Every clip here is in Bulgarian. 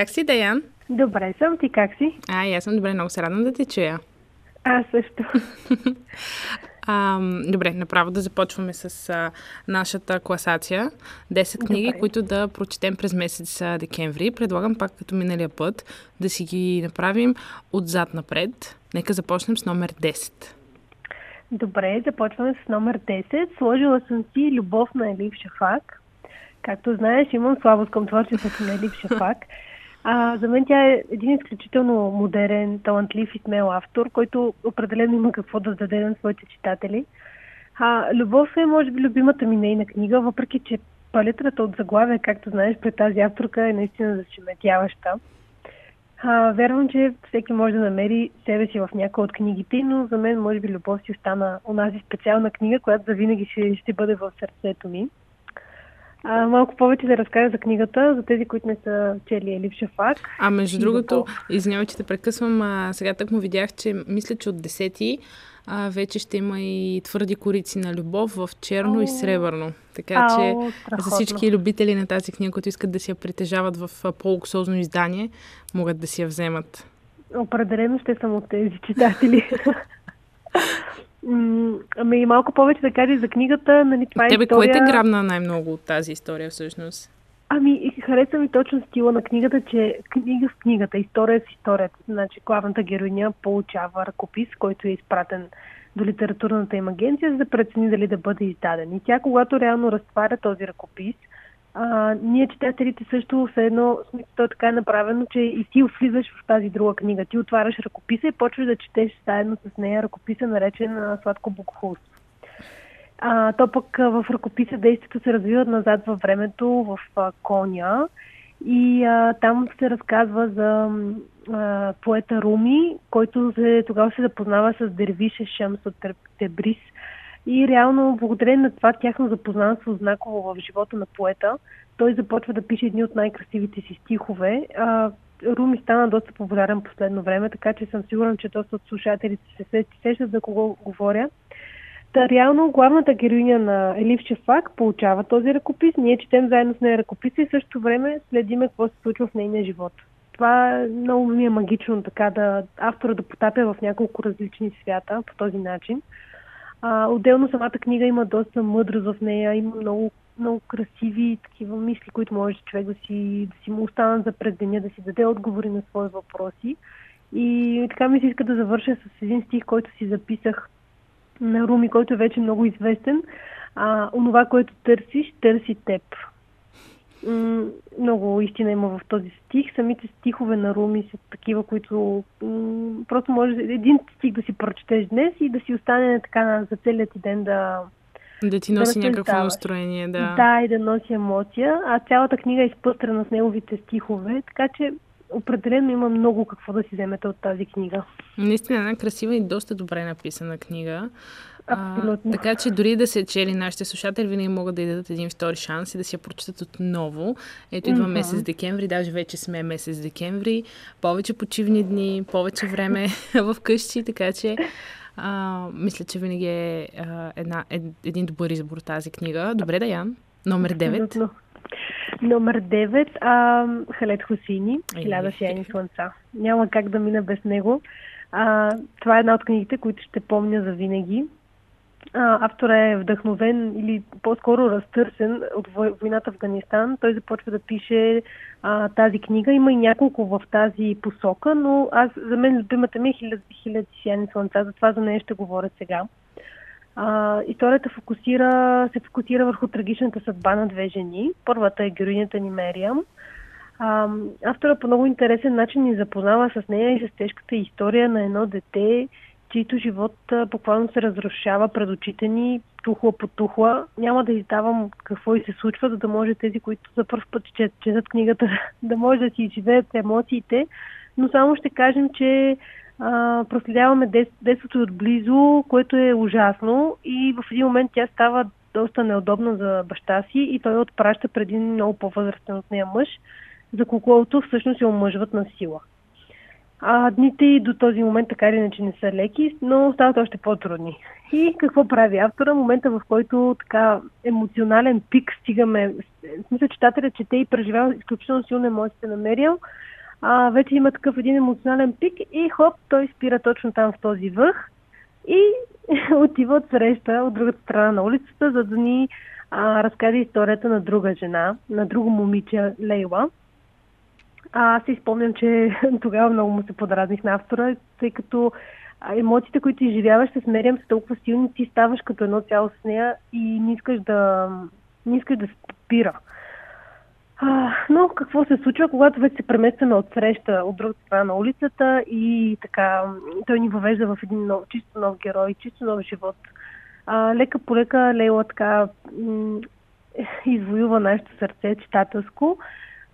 Как си, Даян? Добре съм, ти как си? А, аз съм добре, много се радвам да те чуя. Аз също. А, добре, направо да започваме с а, нашата класация. 10 книги, добре. които да прочетем през месец а, декември. Предлагам пак като миналия път да си ги направим отзад напред. Нека започнем с номер 10. Добре, започваме с номер 10. Сложила съм си Любов на Елив Шафак. Както знаеш, имам слабост към творчеството на Елив Шафак. А, за мен тя е един изключително модерен, талантлив и смел автор, който определено има какво да даде на своите читатели. А, Любов е, може би, любимата ми нейна книга, въпреки че палитрата от заглавия, както знаеш, пред тази авторка е наистина зашеметяваща. А, вярвам, че всеки може да намери себе си в някои от книгите, но за мен, може би, Любов си остана онази специална книга, която завинаги ще, ще бъде в сърцето ми. А, малко повече да разкажа за книгата, за тези, които не са чели Елив Шафак. А между другото, извинявай, че те прекъсвам, а, сега так му видях, че мисля, че от 10 а, вече ще има и твърди корици на любов в черно О, и сребърно. Така че страхотно. за всички любители на тази книга, които искат да си я притежават в по-луксозно издание, могат да си я вземат. Определено ще съм от тези читатели. Ами малко повече да кажеш за книгата. Нали, това е Тебе история... кое те грабна най-много от тази история всъщност? Ами, хареса ми точно стила на книгата, че книга с книгата, история с историята. Значи, главната героиня получава ръкопис, който е изпратен до литературната им агенция, за да прецени дали да бъде издаден. И тя, когато реално разтваря този ръкопис, а, ние читателите също все едно, то е направено, че и ти влизаш в тази друга книга. Ти отваряш ръкописа и почваш да четеш заедно с нея ръкописа, наречен Сладко богохулство. А, то пък в ръкописа действието се развиват назад във времето в а, Коня и а, там се разказва за а, поета Руми, който се, тогава се запознава с Дервиша Шамс от Тебрис, и реално, благодарение на това тяхно запознанство знаково в живота на поета, той започва да пише едни от най-красивите си стихове. А, Руми стана доста популярен последно време, така че съм сигурен, че доста от слушателите се сещат за кого говоря. Та реално главната героиня на Елив Шефак получава този ръкопис, ние четем заедно с нея ръкописа и също време следиме какво се случва в нейния живот. Това много ми е магично така да автора да потапя в няколко различни свята по този начин. А, отделно самата книга има доста мъдрост в нея, има много, много красиви такива мисли, които може човек да си, да си му останат за пред деня, да си даде отговори на свои въпроси. И така ми се иска да завърша с един стих, който си записах на Руми, който е вече много известен. А, онова, което търсиш, търси теб много истина има в този стих. Самите стихове на Руми са такива, които просто може един стих да си прочетеш днес и да си остане така за целият ти ден да... Да ти носи да някакво настроение, да. Да, и да носи емоция. А цялата книга е изпъстрена с неговите стихове, така че определено има много какво да си вземете от тази книга. Наистина една красива и доста добре написана книга. Абсолютно. А, така че дори да се чели нашите слушатели, винаги могат да дадат един втори шанс и да си я прочитат отново. Ето идва mm-hmm. месец декември, даже вече сме месец декември. Повече почивни дни, повече време в къщи, така че а, мисля, че винаги е а, една, ед, един добър избор тази книга. Добре, Даян. Номер 9. Абсолютно. Номер 9. А, Халет Хусини. Хиляда сияни слънца. Няма как да мина без него. А, това е една от книгите, които ще помня за винаги автора е вдъхновен или по-скоро разтърсен от войната в Афганистан. Той започва да пише а, тази книга. Има и няколко в тази посока, но аз за мен любимата ми е хиляди, хиляди сияни слънца, затова за нея ще говоря сега. А, историята фокусира, се фокусира върху трагичната съдба на две жени. Първата е героинята ни Мериам. А, автора по много интересен начин ни запознава с нея и с тежката история на едно дете, чието живот буквално се разрушава пред очите ни, тухла по тухла. Няма да издавам какво и се случва, за да може тези, които за първ път четат книгата, да може да си изживеят емоциите. Но само ще кажем, че а, проследяваме детството отблизо, което е ужасно и в един момент тя става доста неудобна за баща си и той отпраща преди много по-възрастен от нея мъж, за колкото всъщност я омъжват на сила. А, дните и до този момент така или иначе не са леки, но стават още по-трудни. И какво прави автора? Момента, в който така емоционален пик стигаме, в смисъл читателя чете и преживява изключително силно емоциите на Мериел, а, вече има такъв един емоционален пик и хоп, той спира точно там в този върх и отива от среща от другата страна на улицата, за да ни а, разкаже историята на друга жена, на друго момиче, Лейла. Аз си спомням, че тогава много му се подразних на автора, тъй като емоциите, които изживяваш с Мериам са толкова силни, ти ставаш като едно цяло с нея и не искаш да, не искаш да спира. А, но какво се случва, когато вече се преместваме от среща от другата страна на улицата и така той ни въвежда в един нов, чисто нов герой, чисто нов живот. А, лека по лека Лейла така м- извоюва нашето сърце читателско,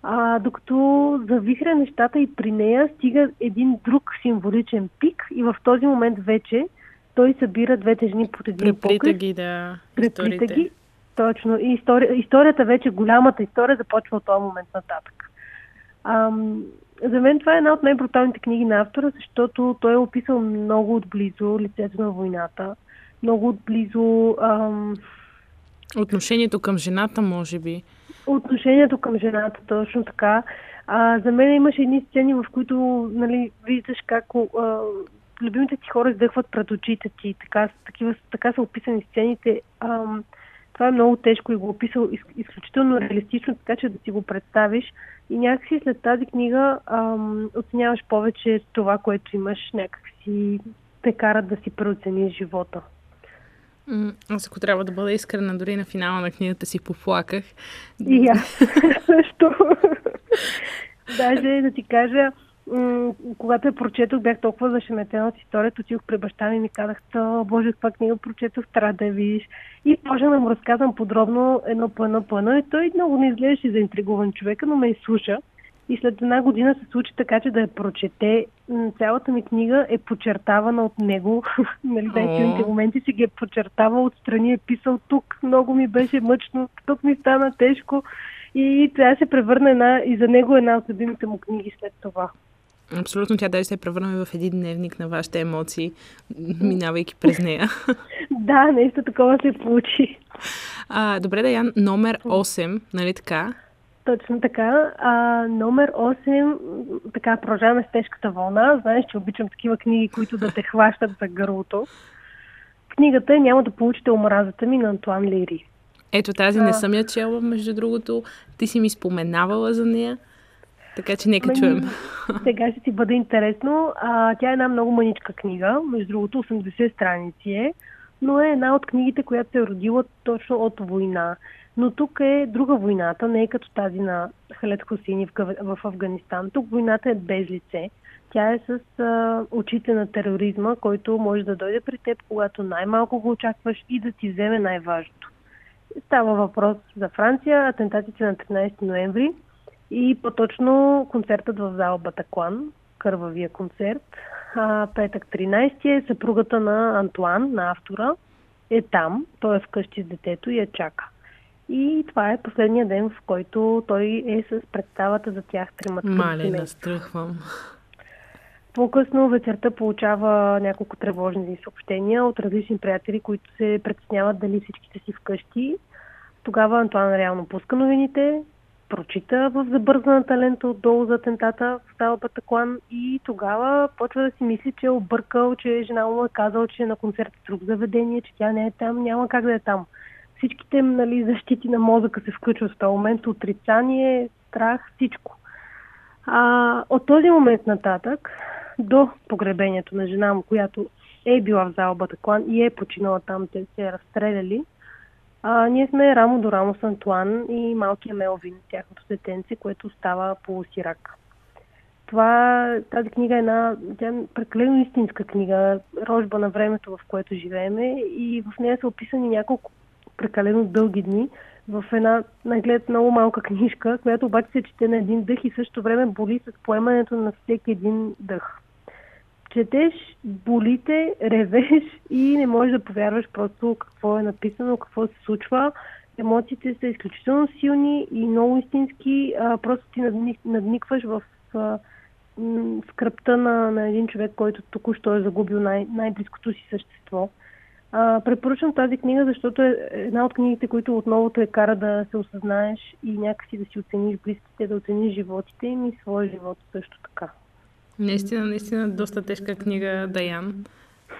а, докато завихря нещата и при нея стига един друг символичен пик и в този момент вече той събира двете жени под един Преплита ги, да. Преплита ги точно. И история, историята вече, голямата история, започва от този момент нататък. Ам, за мен това е една от най-бруталните книги на автора, защото той е описал много отблизо лицето на войната. Много отблизо... Ам... Отношението към жената, може би. Отношението към жената, точно така. А, за мен имаше едни сцени, в които нали, виждаш как а, любимите ти хора издъхват пред очите ти. Така, такива, така са описани сцените. Ам, това е много тежко и го описал изключително реалистично, така че да си го представиш. И някакси след тази книга ам, оценяваш повече това, което имаш, някакси те карат да си преоцениш живота. Аз ако трябва да бъда искрена, дори на финала на книгата си поплаках. И аз също. Даже да ти кажа, когато я прочетох, бях толкова зашеметена от историята, отидох при баща ми и ми казах, боже, каква книга прочетох, трябва да я видиш. И почнах да му разказвам подробно едно по едно по едно и той много не изглеждаше заинтригуван човека, но ме изслуша. И след една година се случи така, че да я прочете. Цялата ми книга е подчертавана от него. нали, най-силните моменти си ги е подчертавал отстрани, е писал тук. Много ми беше мъчно, тук ми стана тежко. И тя се превърна една, и за него една от любимите му книги след това. Абсолютно, тя даже се е превърна в един дневник на вашите емоции, минавайки през нея. да, нещо такова се получи. А, добре, Даян, номер 8, нали така? Точно така. А, номер 8, така, продължаваме с тежката вълна. Знаеш, че обичам такива книги, които да те хващат за гърлото. Книгата е Няма да получите омразата ми на Антуан Лири. Ето тази не съм я чела, между другото. Ти си ми споменавала за нея. Така че нека Мани... чуем. Сега ще ти бъде интересно. А, тя е една много маничка книга, между другото 80 страници е, но е една от книгите, която се е родила точно от война. Но тук е друга войната, не е като тази на Халет Хусини в, Афганистан. Тук войната е без лице. Тя е с а, очите на тероризма, който може да дойде при теб, когато най-малко го очакваш и да ти вземе най-важното. Става въпрос за Франция, атентатите на 13 ноември, и по-точно концертът в зала Батаклан, кървавия концерт. А, петък 13 е съпругата на Антуан, на автора, е там, той е вкъщи с детето и я чака. И това е последния ден, в който той е с представата за тях тримата. Мале, настръхвам. По-късно вечерта получава няколко тревожни съобщения от различни приятели, които се притесняват дали всичките си вкъщи. Тогава Антуан реално пуска новините, прочита в забързаната лента отдолу за атентата в Стала Батаклан и тогава почва да си мисли, че е объркал, че жена му е казал, че е на концерт в друг заведение, че тя не е там, няма как да е там. Всичките нали, защити на мозъка се включват в този момент, отрицание, страх, всичко. А, от този момент нататък, до погребението на жена му, която е била в зала Батаклан и е починала там, те се разстреляли, а, ние сме рамо до рамо с Антуан и малкия Мелвин, тяхното детенце, което става полусирак. Това, тази книга е една тя е прекалено истинска книга, рожба на времето, в което живееме и в нея са описани няколко прекалено дълги дни в една, наглед, много малка книжка, която обаче се чете на един дъх и също време боли с поемането на всеки един дъх четеш, болите, ревеш и не можеш да повярваш просто какво е написано, какво се случва. Емоциите са изключително силни и много истински. А, просто ти надник, надникваш в а, скръпта на, на един човек, който току-що е загубил най- най-близкото си същество. А, препоръчвам тази книга, защото е една от книгите, които отново те кара да се осъзнаеш и някакси да си оцениш близките, да оцениш животите им и своя живот също така. Наистина, наистина доста тежка книга, Даян.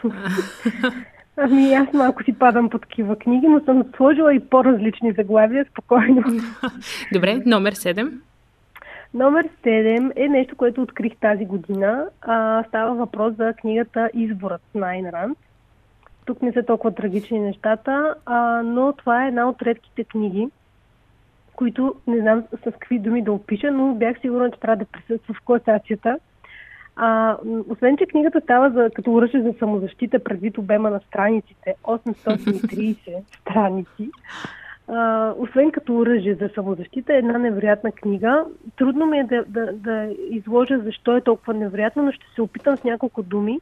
Ами аз малко си падам по такива книги, но съм сложила и по-различни заглавия, спокойно. Добре, номер 7. Номер 7 е нещо, което открих тази година. А, става въпрос за книгата Изборът на Айн Ранд. Тук не са толкова трагични нещата, а, но това е една от редките книги, които не знам с какви думи да опиша, но бях сигурна, че трябва да присъства в класацията. А, освен, че книгата става за, като уръжие за самозащита предвид обема на страниците, 830 страници, а, освен като оръжие за самозащита, е една невероятна книга. Трудно ми е да, да, да изложа защо е толкова невероятно, но ще се опитам с няколко думи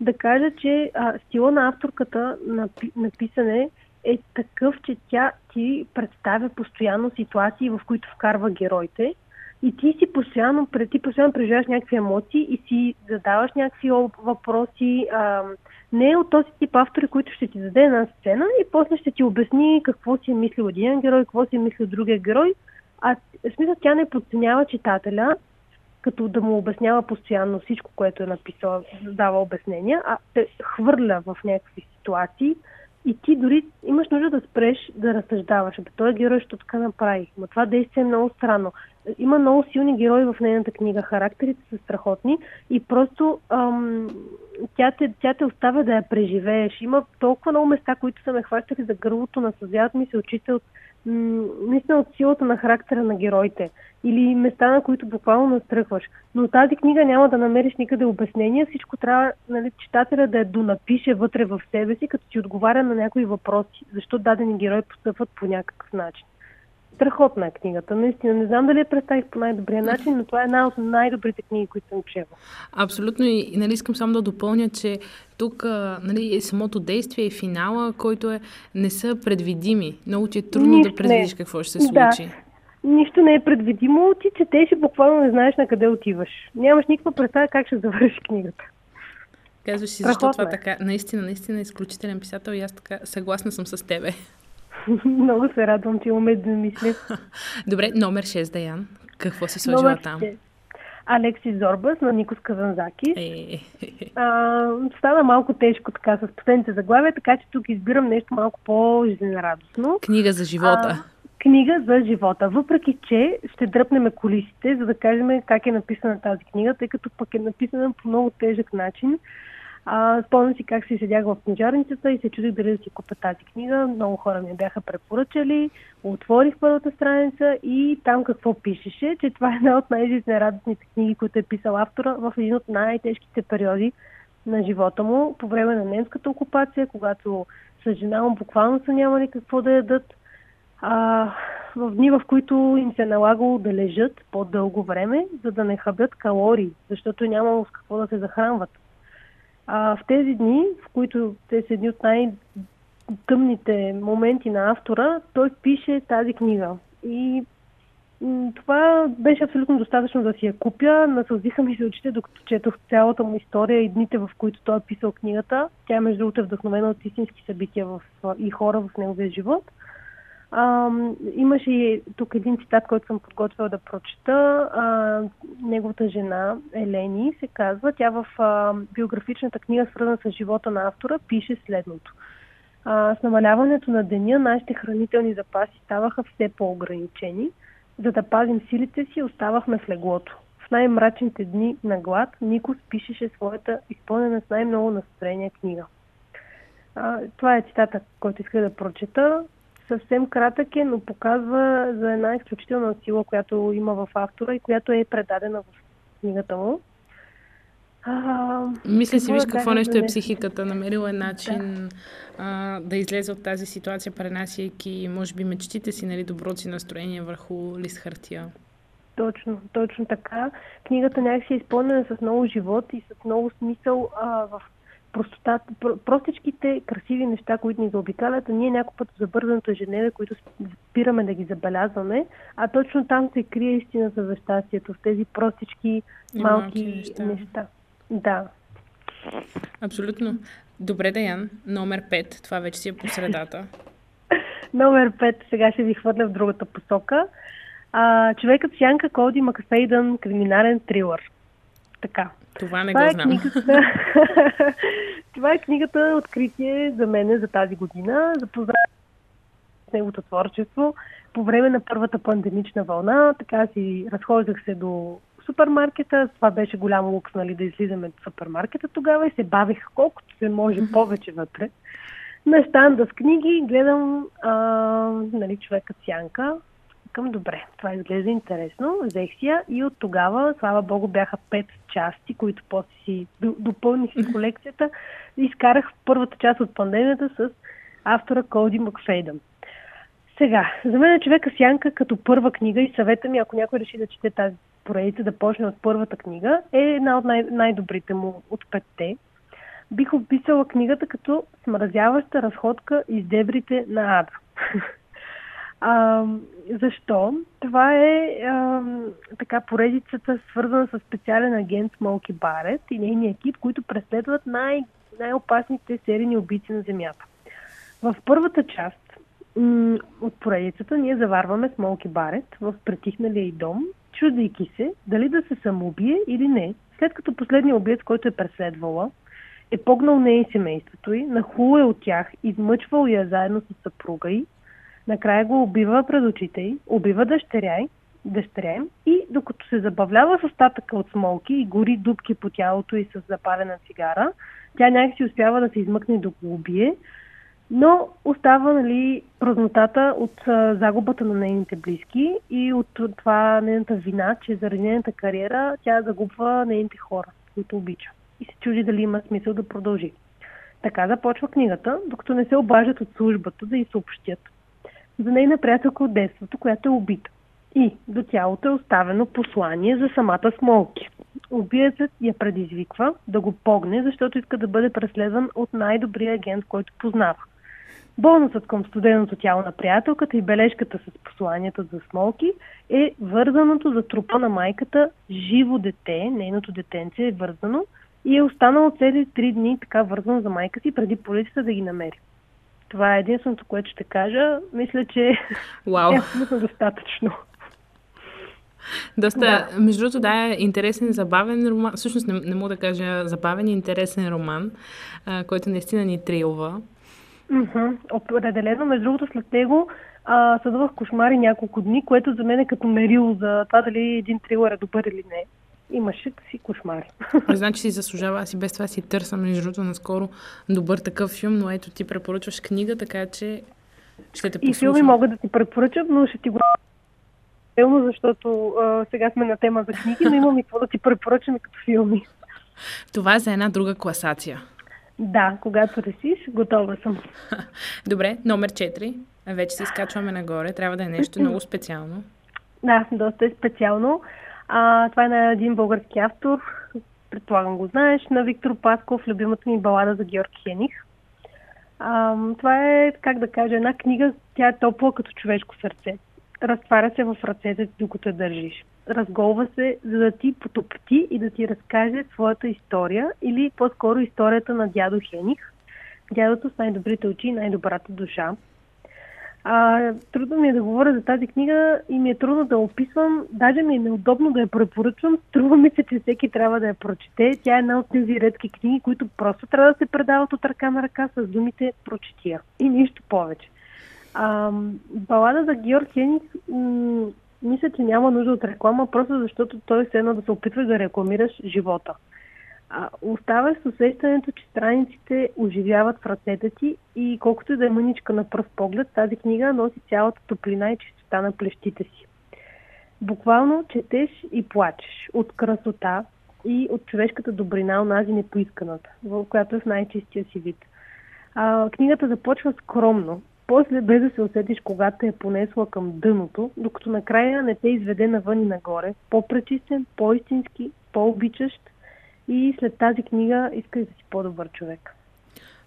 да кажа, че а, стила на авторката на, на писане е такъв, че тя ти представя постоянно ситуации, в които вкарва героите и ти си постоянно, ти постоянно преживяваш някакви емоции и си задаваш някакви въпроси. А, не е от този тип автори, които ще ти даде една сцена и после ще ти обясни какво си е мислил един герой, какво си е мислил другия герой. А в смисъл тя не подценява читателя, като да му обяснява постоянно всичко, което е написала, дава обяснения, а те хвърля в някакви ситуации и ти дори имаш нужда да спреш да разсъждаваш. Бе, той е герой, що така направи. Но това действие е много странно. Има много силни герои в нейната книга. Характерите са страхотни и просто ам, тя, те, тя те оставя да я преживееш. Има толкова много места, които са ме хващали за гърлото, насъзяват ми се очите от наистина от силата на характера на героите или места, на които буквално настръхваш. Но тази книга няма да намериш никъде обяснение. Всичко трябва нали, читателя да я донапише вътре в себе си, като ти отговаря на някои въпроси. Защо дадени герои постъпват по някакъв начин. Страхотна е книгата. Наистина, не знам дали я представих по най-добрия начин, но това е една от най-добрите книги, които съм чела. Абсолютно и нали, искам само да допълня, че тук нали, е самото действие и финала, който е, не са предвидими. Много ти е трудно Нищо да предвидиш какво ще се случи. Да. Нищо не е предвидимо. Ти четеш и буквално не знаеш на къде отиваш. Нямаш никаква представа как ще завърши книгата. Казваш си, защо това е. така. Наистина, наистина е изключителен писател и аз така съгласна съм с тебе. Много се радвам, че имаме да мисли. Добре, номер 6, Даян. Какво си сложила номер там? 6. Алекси Зорбас на Никос Казанзаки. Е. А, стана малко тежко така с последните заглавия, така че тук избирам нещо малко по-жизнерадостно. Книга за живота. А, книга за живота. Въпреки, че ще дръпнем колисите, за да кажем как е написана тази книга, тъй като пък е написана по много тежък начин. Спомням си как си седях в книжарницата и се чудих дали да си купя тази книга. Много хора ми бяха препоръчали. Отворих първата страница и там какво пишеше, че това е една от най-жизнерадостните книги, които е писал автора в един от най-тежките периоди на живота му по време на немската окупация, когато с жена му буквално са нямали какво да ядат. А, в дни, в които им се налагало да лежат по-дълго време, за да не хабят калории, защото нямало с какво да се захранват. А, в тези дни, в които те са едни от най-тъмните моменти на автора, той пише тази книга. И това беше абсолютно достатъчно да си я купя. Насълзиха ми се очите, докато четох цялата му история и дните, в които той е писал книгата. Тя, между другото, е вдъхновена от истински събития в, и хора в неговия живот. А, имаше и тук един цитат, който съм подготвила да прочета. А, неговата жена, Елени, се казва, тя в а, биографичната книга, свързана с живота на автора, пише следното. А, с намаляването на деня нашите хранителни запаси ставаха все по-ограничени. За да пазим силите си, оставахме в леглото. В най-мрачните дни на глад Никос пишеше своята изпълнена с най-много настроение книга. А, това е цитата, който иска да прочета съвсем кратък е, но показва за една изключителна сила, която има в автора и която е предадена в книгата му. А, Мисля си, виж какво нещо е психиката. Намерила е начин да. а, да излезе от тази ситуация, пренасяйки, може би, мечтите си, нали, доброто си настроение върху лист хартия. Точно, точно така. Книгата някакси е изпълнена с много живот и с много смисъл а, в простотата, простичките красиви неща, които ни заобикалят, а ние някой път за бързаното ежедневие, които спираме да ги забелязваме, а точно там се крие истината за щастието, в тези простички малки, малки неща. неща. Да. Абсолютно. Добре, Даян. Номер 5. Това вече си е по средата. Номер 5. Сега ще ви хвърля в другата посока. А, човекът Сянка Коди Макфейдън, криминален трилър. Така. Това не Това го е знам. Книгата... Това е книгата Откритие за мене за тази година. Запознавам с неговото творчество по време на първата пандемична вълна. Така си разхождах се до супермаркета. Това беше голям лукс, нали, да излизаме от супермаркета тогава и се бавих колкото се може повече вътре. На станда с книги гледам а, нали, човека Сянка, към добре, това изглежда интересно. Взех си я и от тогава, слава богу, бяха пет части, които после си допълних си колекцията. И изкарах първата част от пандемията с автора Коди Макфейдън. Сега, за мен е човека Сянка като първа книга и съвета ми, ако някой реши да чете тази поредица, да почне от първата книга, е една от най- най-добрите му от петте. Бих описала книгата като смразяваща разходка из дебрите на Ада. А, защо? Това е а, така поредицата, свързана с специален агент Смолки Барет и нейния екип, които преследват най- най-опасните серийни убийци на Земята. В първата част м- от поредицата ние заварваме Смолки Барет в притихналия и дом, чудейки се дали да се самоубие или не, след като последният убиец, който е преследвала, е погнал нея и семейството й, нахул е от тях, измъчвал я заедно с съпруга й, Накрая го убива пред очите й, убива дъщеря й, дъщеря им и докато се забавлява с остатъка от смолки и гори дубки по тялото и с запалена цигара, тя някакси успява да се измъкне да го убие, но остава нали, празнотата от а, загубата на нейните близки и от това нейната вина, че заради нейната кариера тя загубва нейните хора, които обича. И се чуди дали има смисъл да продължи. Така започва книгата, докато не се обажат от службата да й съобщят за нейна приятелка от детството, която е убита. И до тялото е оставено послание за самата Смолки. Убиецът я предизвиква да го погне, защото иска да бъде преследван от най-добрия агент, който познава. Бонусът към студеното тяло на приятелката и бележката с посланията за Смолки е вързаното за трупа на майката живо дете, нейното детенце е вързано и е останало цели три дни така вързано за майка си, преди полицията да ги намери. Това е единственото, което ще кажа. Мисля, че Wow. е абсолютно достатъчно. Доста, да. между другото, да, е интересен, забавен роман. Всъщност не, не мога да кажа забавен интересен роман, а, който наистина ни трилва. Mm-hmm. Определено, между другото, след него а, съдувах кошмари няколко дни, което за мен е като мерило за това дали един трилър е добър или не имаше си кошмари. Значи си заслужава. Аз и без това си търся, между другото, наскоро добър такъв филм, но ето ти препоръчваш книга, така че ще те послушам. И филми могат да ти препоръчам, но ще ти го защото а, сега сме на тема за книги, но имам и какво да ти препоръчам като филми. Това е за една друга класация. Да, когато решиш, готова съм. Добре, номер 4. Вече се изкачваме нагоре. Трябва да е нещо много специално. Да, доста е специално. А, това е на един български автор, предполагам го знаеш, на Виктор Пасков, любимата ми балада за Георг Хених. А, това е, как да кажа, една книга, тя е топла като човешко сърце. Разтваря се в ръцете, докато я държиш. Разголва се, за да ти потопти и да ти разкаже своята история или по-скоро историята на дядо Хених, дядото с най-добрите очи и най-добрата душа. А, трудно ми е да говоря за тази книга и ми е трудно да описвам. Даже ми е неудобно да я препоръчвам. Струва ми се, че всеки трябва да я прочете. Тя е една от тези редки книги, които просто трябва да се предават от ръка на ръка с думите прочетия. И нищо повече. А, балада за Георг Хеник м- мисля, че няма нужда от реклама, просто защото той е едно да се опитва да рекламираш живота. А, оставаш с усещането, че страниците оживяват в ръцете ти и колкото и да е мъничка на пръв поглед, тази книга носи цялата топлина и чистота на плещите си. Буквално четеш и плачеш от красота и от човешката добрина, онази непоисканата, в която е в най-чистия си вид. А, книгата започва скромно, после без да се усетиш когато е понесла към дъното, докато накрая не те изведе навън и нагоре, по-пречистен, по-истински, по-обичащ и след тази книга искаш да си по-добър човек.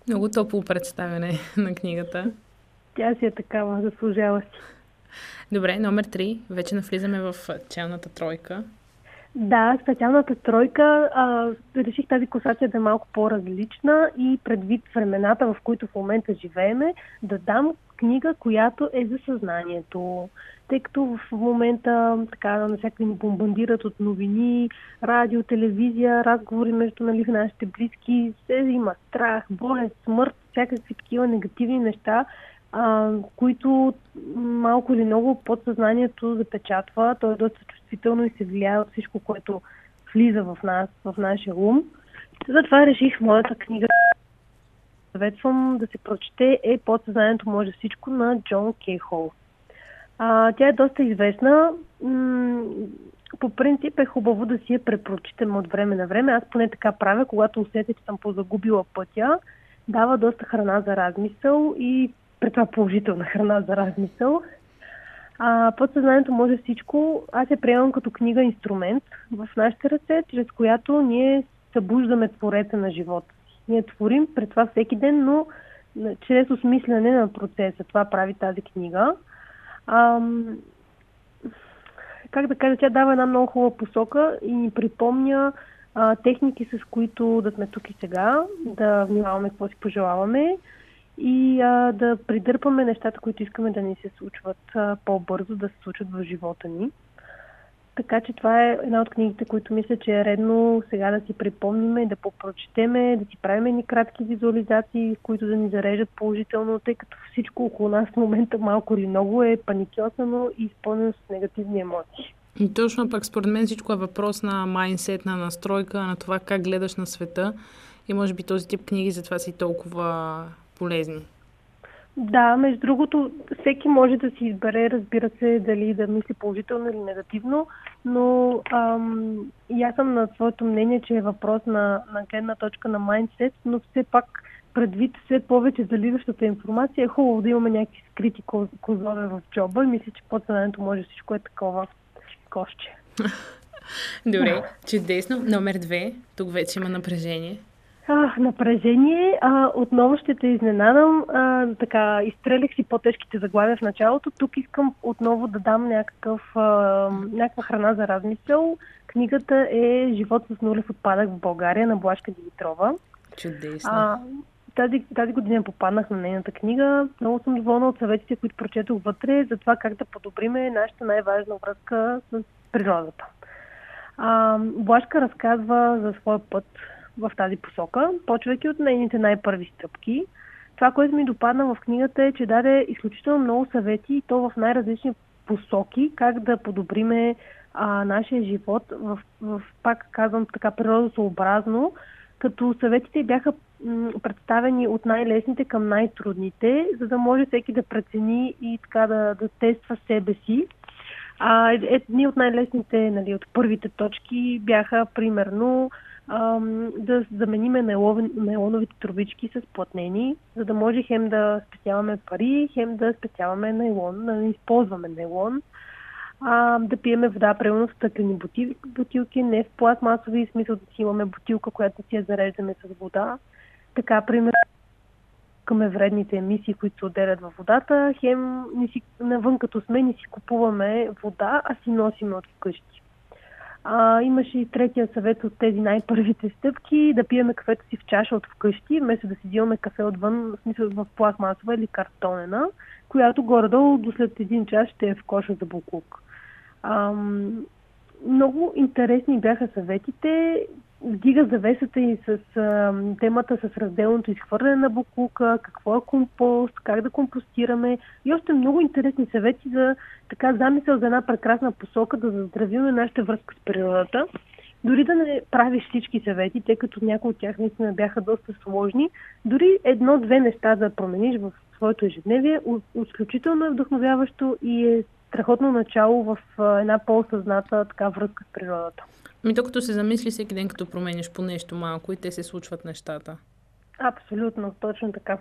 Много топло представяне на книгата. Тя си е такава, заслужава си. Добре, номер три. Вече навлизаме в челната тройка. Да, специалната тройка а, реших тази класация да е малко по-различна и предвид времената, в които в момента живееме, да дам книга, която е за съзнанието. Тъй като в момента така навсякъде ни бомбандират от новини, радио, телевизия, разговори между нали, нашите близки, се има страх, болест, смърт, всякакви такива негативни неща, а, които малко или много подсъзнанието запечатва. То е доста чувствително и се влияе от всичко, което влиза в нас, в нашия ум. Затова реших моята книга съветвам да се прочете е Подсъзнанието може всичко на Джон Кейхол. А, тя е доста известна. М- по принцип е хубаво да си я препрочитаме от време на време. Аз поне така правя, когато усетя, че съм позагубила пътя. Дава доста храна за размисъл и при това положителна храна за размисъл. А, подсъзнанието може всичко. Аз я приемам като книга-инструмент в нашите ръце, чрез която ние събуждаме твореца на живота. Ние творим пред това всеки ден, но чрез осмислене на процеса. Това прави тази книга. Ам, как да кажа, тя дава една много хубава посока и ни припомня а, техники, с които да сме тук и сега, да внимаваме какво си пожелаваме и а, да придърпаме нещата, които искаме да ни се случват а, по-бързо, да се случат в живота ни. Така че това е една от книгите, които мисля, че е редно сега да си припомниме, да попрочетеме, да си правим ни кратки визуализации, които да ни зареждат положително, тъй като всичко около нас в момента малко или много е паникьосано и изпълнено с негативни емоции. И точно пък според мен всичко е въпрос на майнсет, на настройка, на това как гледаш на света. И може би този тип книги затова си толкова полезни. Да, между другото, всеки може да си избере, разбира се, дали да мисли положително или негативно, но ам, и аз съм на своето мнение, че е въпрос на, на гледна точка на майндсет, но все пак предвид все повече заливащата информация, е хубаво да имаме някакви скрити козове в джоба и мисля, че подсъзнанието може всичко е такова кошче. Добре, чудесно. Номер две. Тук вече има напрежение. А, напрежение. А, отново ще те изненадам. А, така, изстрелих си по-тежките заглавия в началото. Тук искам отново да дам някакъв, а, някаква храна за размисъл. Книгата е Живот с нулев отпадък в България на Блашка Димитрова. Чудесно. А, тази, тази година попаднах на нейната книга. Много съм доволна от съветите, които прочетох вътре, за това как да подобриме нашата най-важна връзка с природата. А, Блашка разказва за своя път в тази посока, почвайки от нейните най-първи стъпки. Това, което ми допадна в книгата е, че даде изключително много съвети и то в най-различни посоки, как да подобриме а, нашия живот, в, в, пак казвам така, природосъобразно, като съветите бяха представени от най-лесните към най-трудните, за да може всеки да прецени и така да, да тества себе си. А, едни от най-лесните, нали, от първите точки бяха примерно да замениме нейлоновите трубички с платнени, за да може хем да спестяваме пари, хем да спестяваме нейлон, да не използваме нейлон. А, да пиеме вода, примерно в стъклени бутилки, не в пластмасови, смисъл да си имаме бутилка, която си я зареждаме с вода. Така, примерно, към вредните емисии, които се отделят във водата, хем не си, навън като сме, не си купуваме вода, а си носиме от вкъщи. А, имаше и третия съвет от тези най-първите стъпки, да пиеме кафето си в чаша от вкъщи, вместо да си взимаме кафе отвън, в смисъл в пластмасова или картонена, която горе-долу до след един час ще е в коша за буклук. Ам, много интересни бяха съветите вдига завесата и с а, темата с разделното изхвърляне на буклука, какво е компост, как да компостираме и още много интересни съвети за така замисъл за една прекрасна посока да заздравиме нашата връзка с природата. Дори да не правиш всички съвети, тъй като някои от тях наистина бяха доста сложни, дори едно-две неща да промениш в своето ежедневие, изключително е вдъхновяващо и е страхотно начало в една по-осъзната така връзка с природата. Ми докато се замисли всеки ден, като промениш по нещо малко и те се случват нещата. Абсолютно, точно така.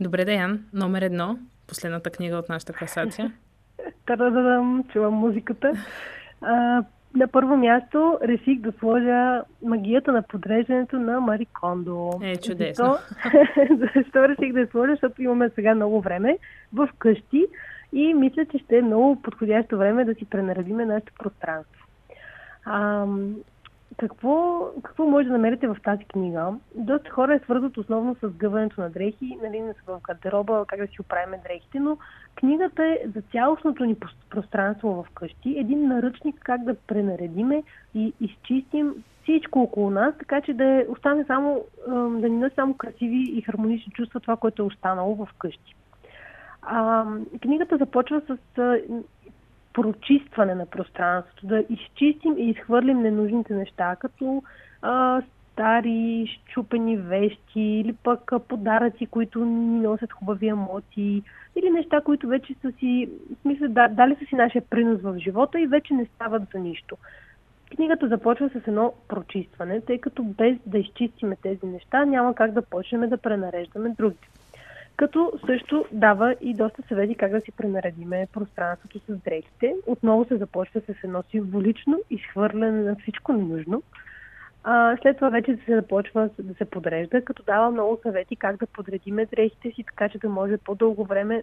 Добре, Даян, номер едно, последната книга от нашата класация. Тарададам, чувам музиката. А, на първо място реших да сложа магията на подреждането на Мари Кондо. Е, чудесно. Защо, защо реших да я сложа? Защото имаме сега много време в къщи и мисля, че ще е много подходящо време да си пренаредиме нашето пространство. А, какво, какво може да намерите в тази книга? Доста хора е свързват основно с гъването на дрехи, нали, в гардероба, как да си оправим дрехите, но книгата е за цялостното ни пространство в къщи, един наръчник как да пренаредиме и изчистим всичко около нас, така че да е, остане само, да ни носи само красиви и хармонични чувства това, което е останало в къщи. А, книгата започва с прочистване на пространството, да изчистим и изхвърлим ненужните неща, като а, стари, щупени вещи или пък подаръци, които ни носят хубави емоции или неща, които вече са си, в смисъл, да, дали са си нашия принос в живота и вече не стават за нищо. Книгата започва с едно прочистване, тъй като без да изчистиме тези неща няма как да почнем да пренареждаме другите като също дава и доста съвети как да си пренаредиме пространството с дрехите. Отново се започва с едно символично изхвърляне на всичко ненужно. А, след това вече се започва да се подрежда, като дава много съвети как да подредиме дрехите си, така че да може по-дълго време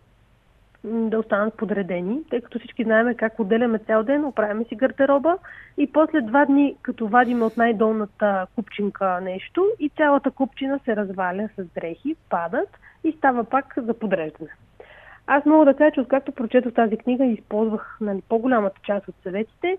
да останат подредени, тъй като всички знаем как отделяме цял ден, оправяме си гардероба и после два дни, като вадиме от най-долната купчинка нещо и цялата купчина се разваля с дрехи, падат и става пак за подреждане. Аз мога да кажа, че откакто прочетох тази книга и използвах нали, по-голямата част от съветите,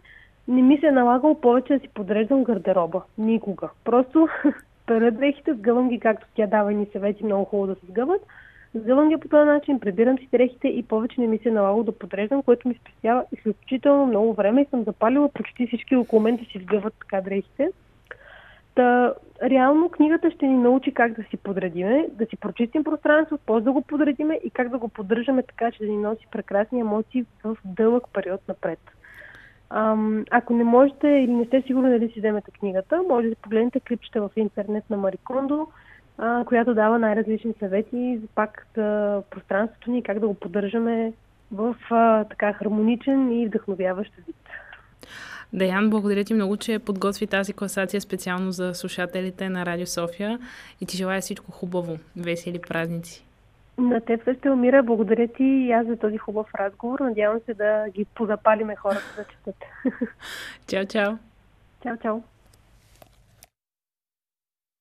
не ми се е налагало повече да си подреждам гардероба. Никога. Просто перя дрехите, сгъвам ги, както тя дава и ни съвети много хубаво да се сгъват. Сгъвам ги по този начин, прибирам си дрехите и повече не ми се е налагало да подреждам, което ми спестява изключително много време и съм запалила почти всички около мен си сгъват така дрехите. Та, реално книгата ще ни научи как да си подредиме, да си прочистим пространство, после да го подредиме и как да го поддържаме така, че да ни носи прекрасни емоции в дълъг период напред. Ам, ако не можете или не сте сигурни дали си вземете книгата, може да погледнете клипчета в интернет на Марикондо, а, която дава най-различни съвети за пак за пространството ни, как да го поддържаме в а, така хармоничен и вдъхновяващ вид. Даян, благодаря ти много, че подготви тази класация специално за слушателите на Радио София и ти желая всичко хубаво. Весели празници! На теб също, Умира. Благодаря ти и аз за този хубав разговор. Надявам се да ги позапалиме хората да четат. Чао, чао! Чао, чао!